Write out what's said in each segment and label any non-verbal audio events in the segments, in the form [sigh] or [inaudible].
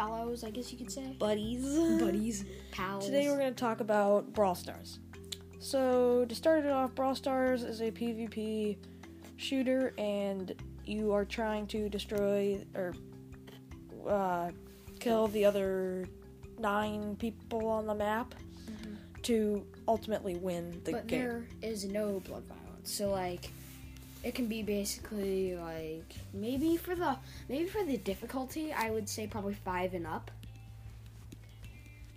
fellows, I guess you could say. buddies. Buddies, [laughs] pals. Today we're going to talk about Brawl Stars. So, to start it off, Brawl Stars is a PvP shooter, and you are trying to destroy or uh, kill the other nine people on the map to ultimately win the game. but game. there is no blood violence, so like, it can be basically like maybe for the maybe for the difficulty, I would say probably five and up.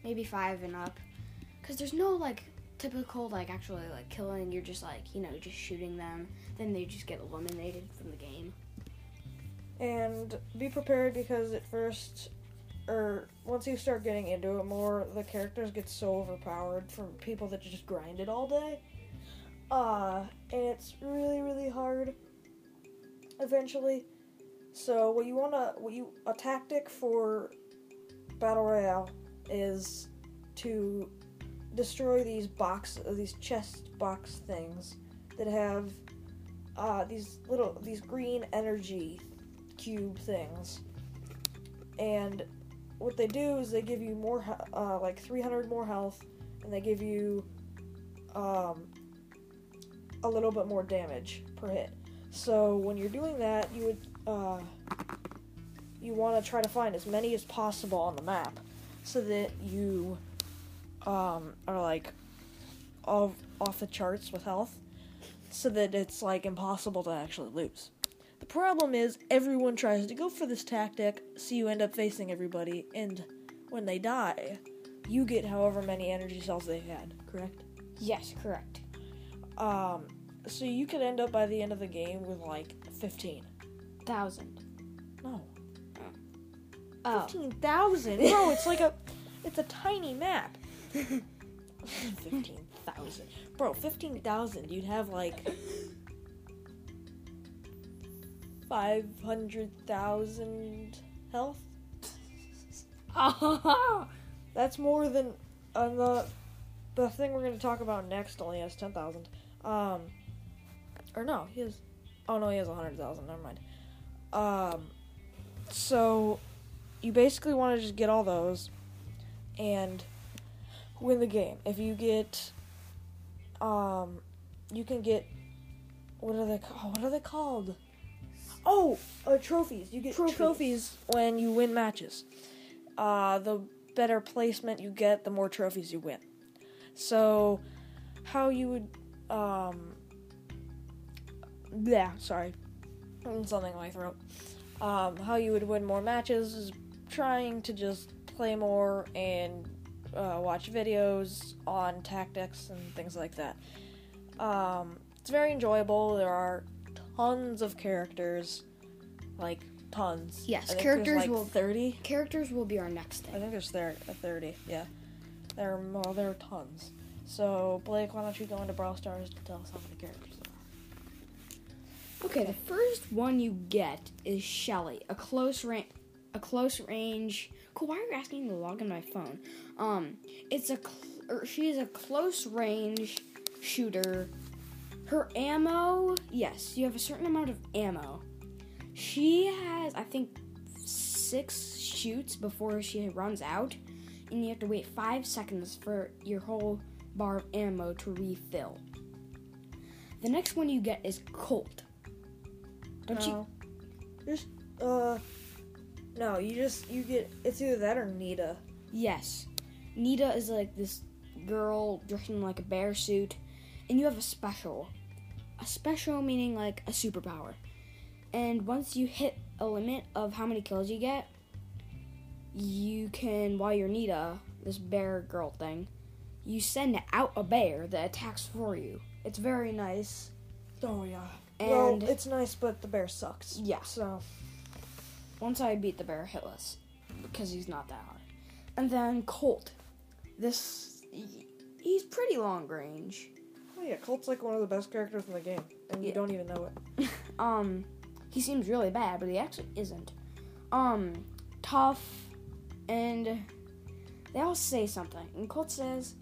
Maybe five and up, because there's no like typical like actually like killing. You're just like you know just shooting them, then they just get eliminated from the game. And be prepared because at first, or once you start getting into it more, the characters get so overpowered from people that just grind it all day. Uh, and it's really, really hard eventually. So what you wanna, what you, a tactic for Battle Royale is to destroy these box, these chest box things that have uh, these little, these green energy cube things. And what they do is they give you more, uh, like 300 more health, and they give you um, a little bit more damage per hit. So when you're doing that, you would uh, you want to try to find as many as possible on the map, so that you um, are like off off the charts with health, so that it's like impossible to actually lose. The problem is everyone tries to go for this tactic, so you end up facing everybody, and when they die, you get however many energy cells they had. Correct. Yes, correct. Um, so you could end up by the end of the game with like 15. Thousand. No, Oh. 15,000. Bro, it's like a, it's a tiny map. 15,000. Bro, 15,000. You'd have like 500,000 health. Oh. [laughs] That's more than uh, the the thing we're going to talk about next only has 10,000. Um or no, he has Oh no, he has a 100,000. Never mind. Um so you basically want to just get all those and win the game. If you get um you can get what are they oh, what are they called? Oh, uh, trophies. You get Trophies. trophies when you win matches. Uh, the better placement you get, the more trophies you win. So, how you would, um, yeah, sorry, something in my throat. Um, how you would win more matches is trying to just play more and uh, watch videos on tactics and things like that. Um, it's very enjoyable. There are tons of characters, like tons. Yes, characters like will- thirty. Characters will be our next thing. I think there's there a thirty. Yeah, there are more. There are tons. So Blake, why don't you go into Brawl Stars to tell us how many characters? Okay, the first one you get is Shelly, a close range, a close range. Cool. Why are you asking me to log in my phone? Um, it's a cl- or she is a close range shooter. Her ammo, yes, you have a certain amount of ammo. She has, I think, six shoots before she runs out, and you have to wait five seconds for your whole bar of ammo to refill. The next one you get is Colt. Don't you? Just uh, no. You just you get it's either that or Nita. Yes. Nita is like this girl dressed in like a bear suit, and you have a special. A special meaning like a superpower. And once you hit a limit of how many kills you get, you can, while you're Nita, this bear girl thing, you send out a bear that attacks for you. It's very nice. Oh yeah. And well, it's nice, but the bear sucks. Yeah. So once I beat the bear hitless because he's not that hard. And then Colt. This he's pretty long range. oh yeah, Colt's like one of the best characters in the game, and you don't even know it. [laughs] Um he seems really bad, but he actually isn't. Um tough and they all say something. And Colt says,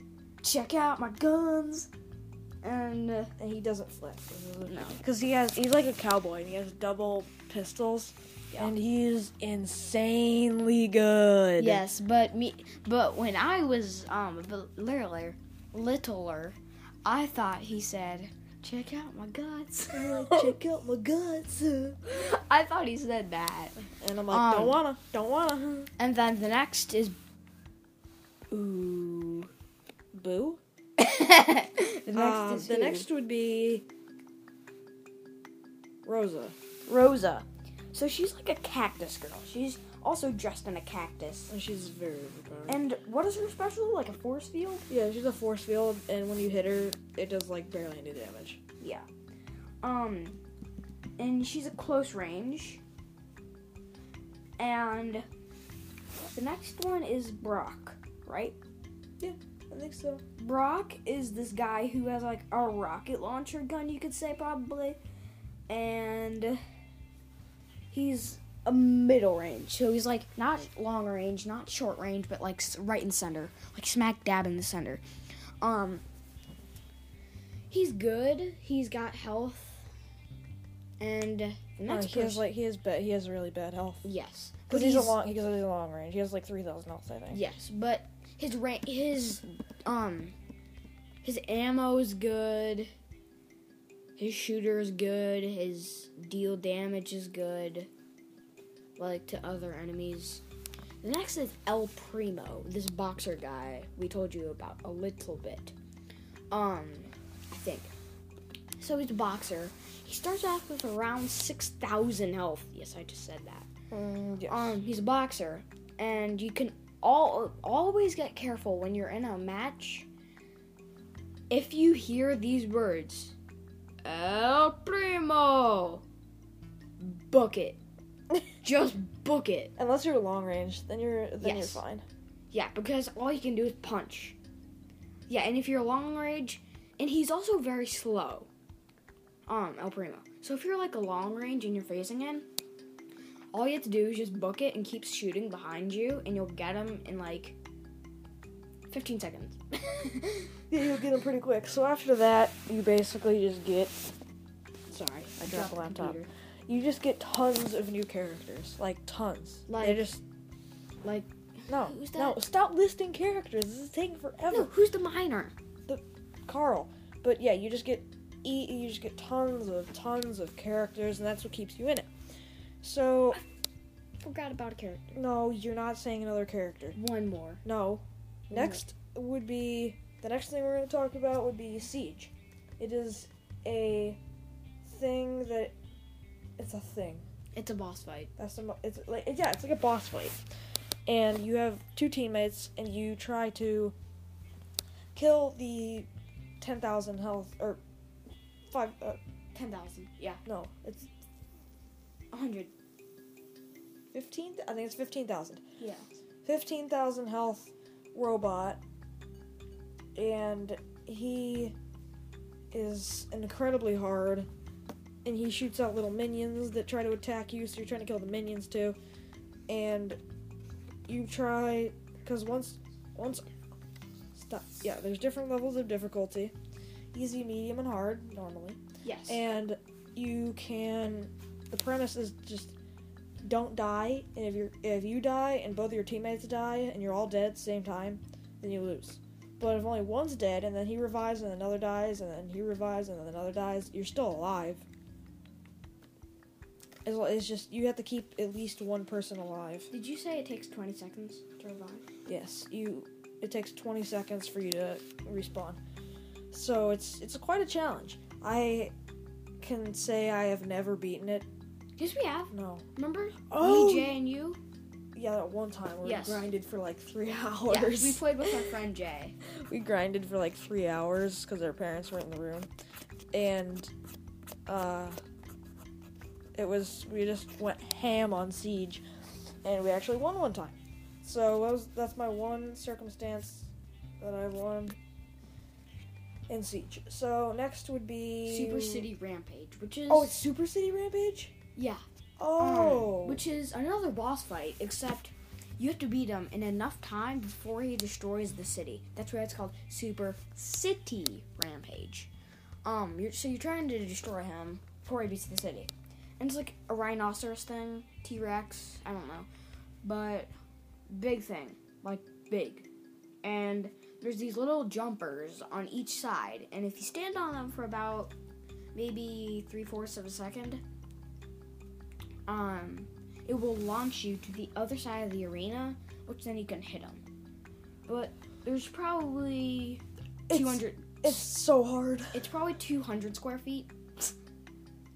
"Check out my guns." And uh, and he doesn't flip. no. Because he has, he's like a cowboy, and he has double pistols, Yeah. and he's insanely good. Yes, but me but when I was um a bit littler, littler, I thought he said, "Check out my guts." [laughs] [laughs] check out my guts. And I thought he said that. And I'm like, Um, don't wanna, don't wanna. And then the next is ooh. Boo. [laughs] the next is the next would be Rosa. Rosa. So she's like a cactus girl. She's also dressed in a cactus. And she's very overpowered. And what is her special? Like a force field? yeah, she's a force field, and when you hit her, it does like barely any damage. Yeah. Um, and she's a close range. And the next one is Brock, right? I think so. Brock is this guy who has like a rocket launcher gun, you could say probably, and he's a middle range. So he's like not long range, not short range, but like right in center, like smack dab in the center. Um, he's good. He's got health, and the No, he has like he has bad, he has really bad health. yes, Because But he's, a long, because he's a long range. He has like three thousand health, I think. Yes, but his ra- his um his ammo is good. His shooter is good. His deal damage is good. Like to other enemies. The next is El Primo, this boxer guy we told you about a little bit. Um, I think. So he's a boxer. He starts off with around six thousand health. Yes, I just said that. Mm, yes. Um, he's a boxer, and you can all always get careful when you're in a match. If you hear these words, El Primo, book it. [laughs] Just book it. Unless you're long range, then you're then Yes. you're fine. Yeah, because all you can do is punch. Yeah, and if you're long range, and he's also very slow. Um, El Primo. So if you're like a long range and you're facing him, all you have to do is just book it and keep shooting behind you, and you'll get them in like 15 seconds. [laughs] Yeah, you'll get them pretty quick. So after that, you basically just get. Sorry, I dropped the laptop. computer. You just get tons of new characters, like tons. Like- they just Like, no, no. Stop listing characters. This is taking forever. no, who's the miner? The Carl. But yeah, you just get e- you just get tons of tons of characters, and that's what keeps you in it. So Forgot about a character. no, you're not saying another character. One more. No. Next would be the next thing we're going to talk about would be Siege. It is a thing that it's a thing. It's a boss fight. That's mo- it's like yeah, it's like a boss fight, and you have two teammates, and you try to kill the ten thousand health or five. Uh, 10,000. Yeah. no, it's 100. fifteen. I think it's fifteen thousand. Yeah. 15,000 health robot and he is incredibly hard and he shoots out little minions that try to attack you so you're trying to kill the minions too and you try because once once stop yeah there's different levels of difficulty easy medium and hard normally Yes. and you can the premise is just don't die and if you if you die and both of your teammates die and you're all dead at the same time then you lose. But if only one's dead and then he revives and another dies and then he revives and then another dies you're still alive. It's, it's just you have to keep at least one person alive. Did you say it takes 20 seconds to revive? yes you it takes 20 seconds for you to respawn. So it's it's quite a challenge. I can say i have never beaten it Yes, we have. no Remember? Oh. Me, Jay, and you? Yeah, that one time we Yes. grinded for like three hours. we played with our friend [laughs] Jay. we grinded for like three hours because our parents weren't in the room, and uh, it was we just went ham on siege, and we actually won one time. So that was that's my one circumstance that I won in siege. So next would be Super City Rampage, which is Oh, it's Super City Rampage. Yeah, Oh, um, which is another boss fight, except you have to beat him in enough time before he destroys the city. That's why it's called Super City Rampage. Um, you're, so you're trying to destroy him before he beats the city, and it's like a rhinoceros thing, T Rex. I don't know, but big thing, like big, and there's these little jumpers on each side, and if you stand on them for about maybe three fourths of a second, um, it will launch you to the other side of the arena, which then you can hit them. But there's probably It's- 200. It's so hard. It's probably 200 square feet. [laughs]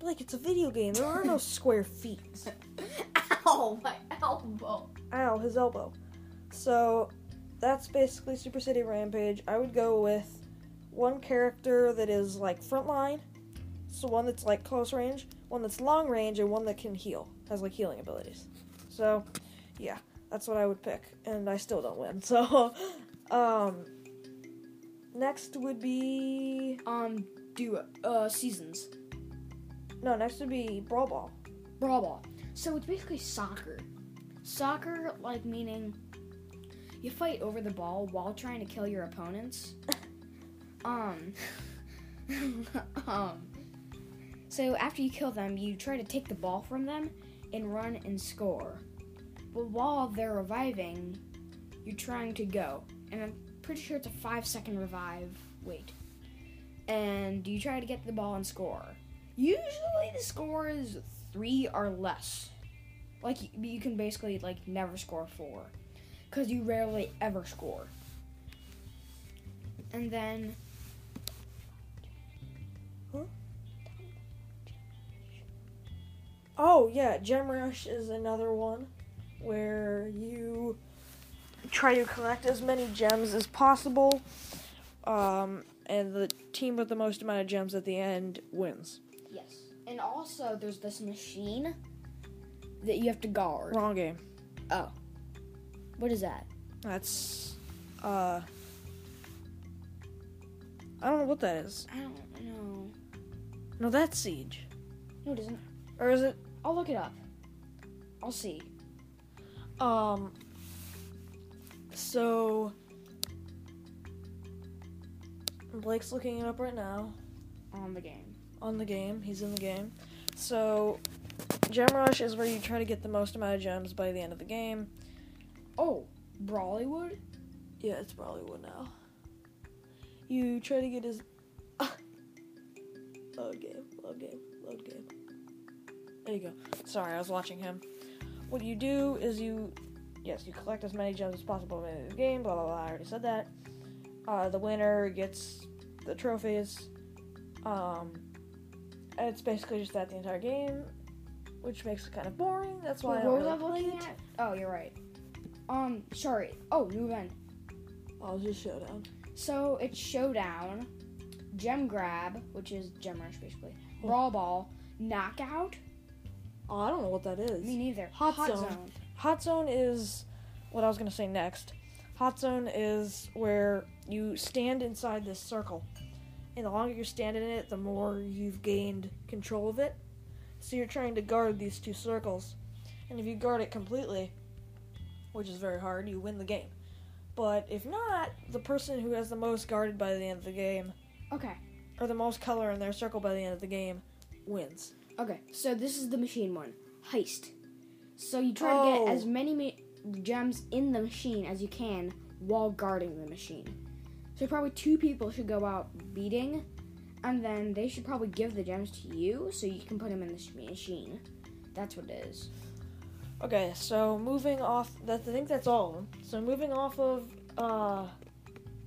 Like it's a video game. There are no [laughs] square feet. [laughs] Ow, my elbow. Ow, his elbow. So that's basically Super City Rampage. I would go with one character that is like frontline, so one that's like close range, one that's long range, and one that can heal, has like healing abilities. So yeah, that's what I would pick, and I still don't win. [laughs] So um, next would be Um, do uh seasons. no, next would be Brawl Ball. Brawl ball. So it's basically soccer. Soccer, like meaning you fight over the ball while trying to kill your opponents. [laughs] um, [laughs] um. So after you kill them, you try to take the ball from them and run and score. But while they're reviving, you're trying to go, and I'm pretty sure it's a five second revive. Wait, and you try to get the ball and score. Usually the score is three or less. Like you, can basically like never score four, because you rarely ever score. And then Oh yeah, Gem Rush is another one where you try to collect as many gems as possible, um, and the team with the most amount of gems at the end wins. yes, and also there's this machine that you have to guard. Wrong game. Oh, what is that? That's uh, I don't know what that is. I don't know. No, that's Siege, No, it isn't. or is it? I'll look it up. I'll see. Um. So Blake's looking it up right now. On the game. on the game. He's in the game. So, Gem Rush is where you try to get the most amount of gems by the end of the game. Oh, Brawlywood. Yeah, it's Brawlywood now. You try to get as. [laughs] load game, load game, load game. There you go. Sorry, I was watching him. What you do is you. Yes, you collect as many gems as possible in the game, blah blah blah. I already said that. Uh, the winner gets the trophies. Um, and it's basically just that the entire game, which makes it kind of boring. That's why I what don't really play it. Oh, you're right. Um, sorry. Oh, new event. Oh, it's just Showdown. So it's Showdown, Gem Grab, which is Gem Rush basically. Brawl Ball, Knockout. Oh, I don't know what that is. Me neither. Hot Zone. Hot Zone is what I was going to say next. Hot Zone is where you stand inside this circle. And the longer you stand in it, the more you've gained control of it. So you're trying to guard these two circles. And if you guard it completely, which is very hard, you win the game. But if not, the person who has the most guarded by the end of the game, Okay. or the most color in their circle by the end of the game, wins. Okay. So this is the machine one. Heist. So you try to Oh. get as many ma- gems in the machine as you can while guarding the machine. So probably two people should go out beating, and then they should probably give the gems to you so you can put them in the machine. That's what it is. Okay, so moving off, that I think that's all. So moving off of, uh,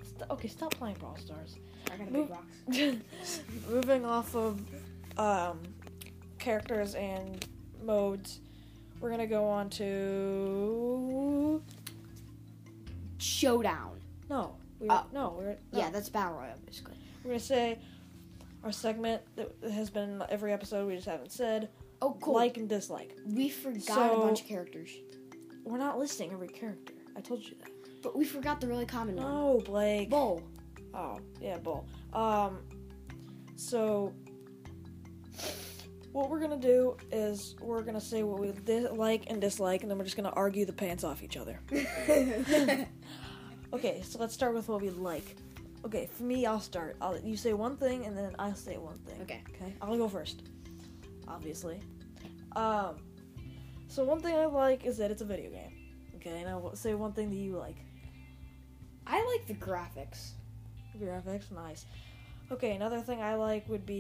st- okay, stop playing Brawl Stars. I got a Move- big box. [laughs] moving off of, um, characters and modes, we're gonna go on to Showdown. no, we Oh. no, we're no. Yeah, that's battle royale basically. we're gonna say our segment that has been every episode we just haven't said Oh, cool. like and dislike. we forgot So- a bunch of characters, We're not listing every character. I told you that. but we forgot the really common one. No, Blake. Bull. Oh, yeah, bull. Um, so what we're gonna do is we're gonna say what we like and dislike, and then we're just gonna argue the pants off each other. [laughs] Okay, so let's start with what we like. Okay, for me, I'll start. I'll, you say one thing, and then I'll say one thing. Okay. Okay, I'll go first. Obviously. Um, so one thing I like is that it's a video game. Okay, now say one thing that you like. I like the graphics. Graphics, nice. Okay, another thing I like would be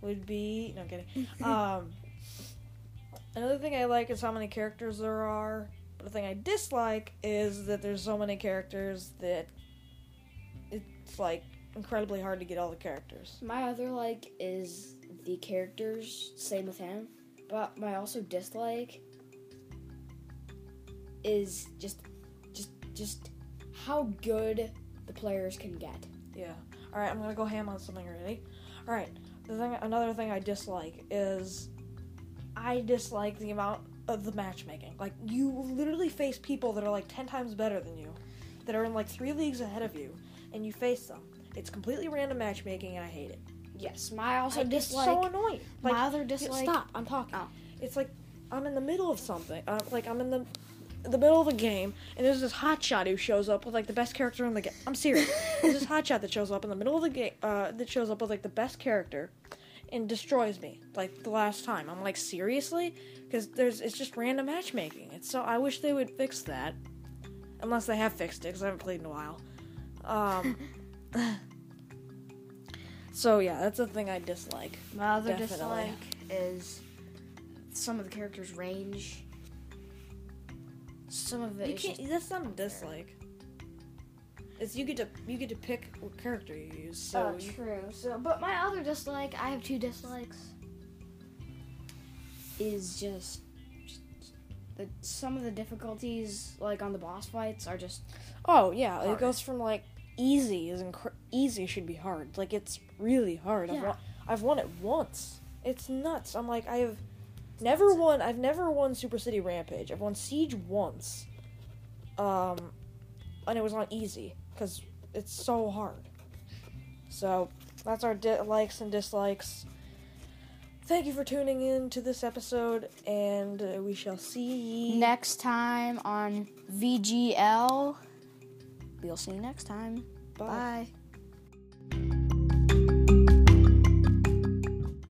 would be no I'm kidding. [laughs] um, another thing I like is how many characters there are. But the thing I dislike is that there's so many characters that it's like incredibly hard to get all the characters. My other like is the characters. Same with him. But my also dislike is just, just, just how good the players can get. Yeah. All right, I'm gonna go ham on something already. All right. The thing, another thing I dislike is, I dislike the amount of the matchmaking. Like you literally face people that are like ten times better than you, that are in like three leagues ahead of you, and you face them. It's completely random matchmaking, and I hate it. Yes, my also I- it's dislike. so annoying. Like, my other dislike. stop! I'm talking. Oh. It's like I'm in the middle of something. Uh, like I'm in the the middle of a game, and there's this hotshot who shows up with like the best character in the game. I'm serious. there's this hotshot that shows up in the middle of the game. Uh, that shows up with like the best character, and destroys me like the last time. I'm like seriously, because there's it's just random matchmaking. It's so I wish they would fix that, unless they have fixed it because I haven't played in a while. Um. [laughs] so yeah, that's the thing I dislike. My other Definitely. dislike is some of the characters' range. Some of it You is can't. just- That's not a dislike. It's you get to you get to pick what character you use. So oh, you- true. So, but my other dislike, I have two dislikes. Is just, just the some of the difficulties, like on the boss fights, are just oh yeah, it goes from like easy is incre- easy should be hard. Like it's really hard. I've Yeah. won, I've won it once. It's nuts. I'm like I have never won. I've never won Super City Rampage. I've won Siege once. Um, and it was on easy because it's so hard. So that's our di- likes and dislikes. Thank you for tuning in to this episode, and uh, we shall see next time on VGL. We'll see you next time. Bye. Bye.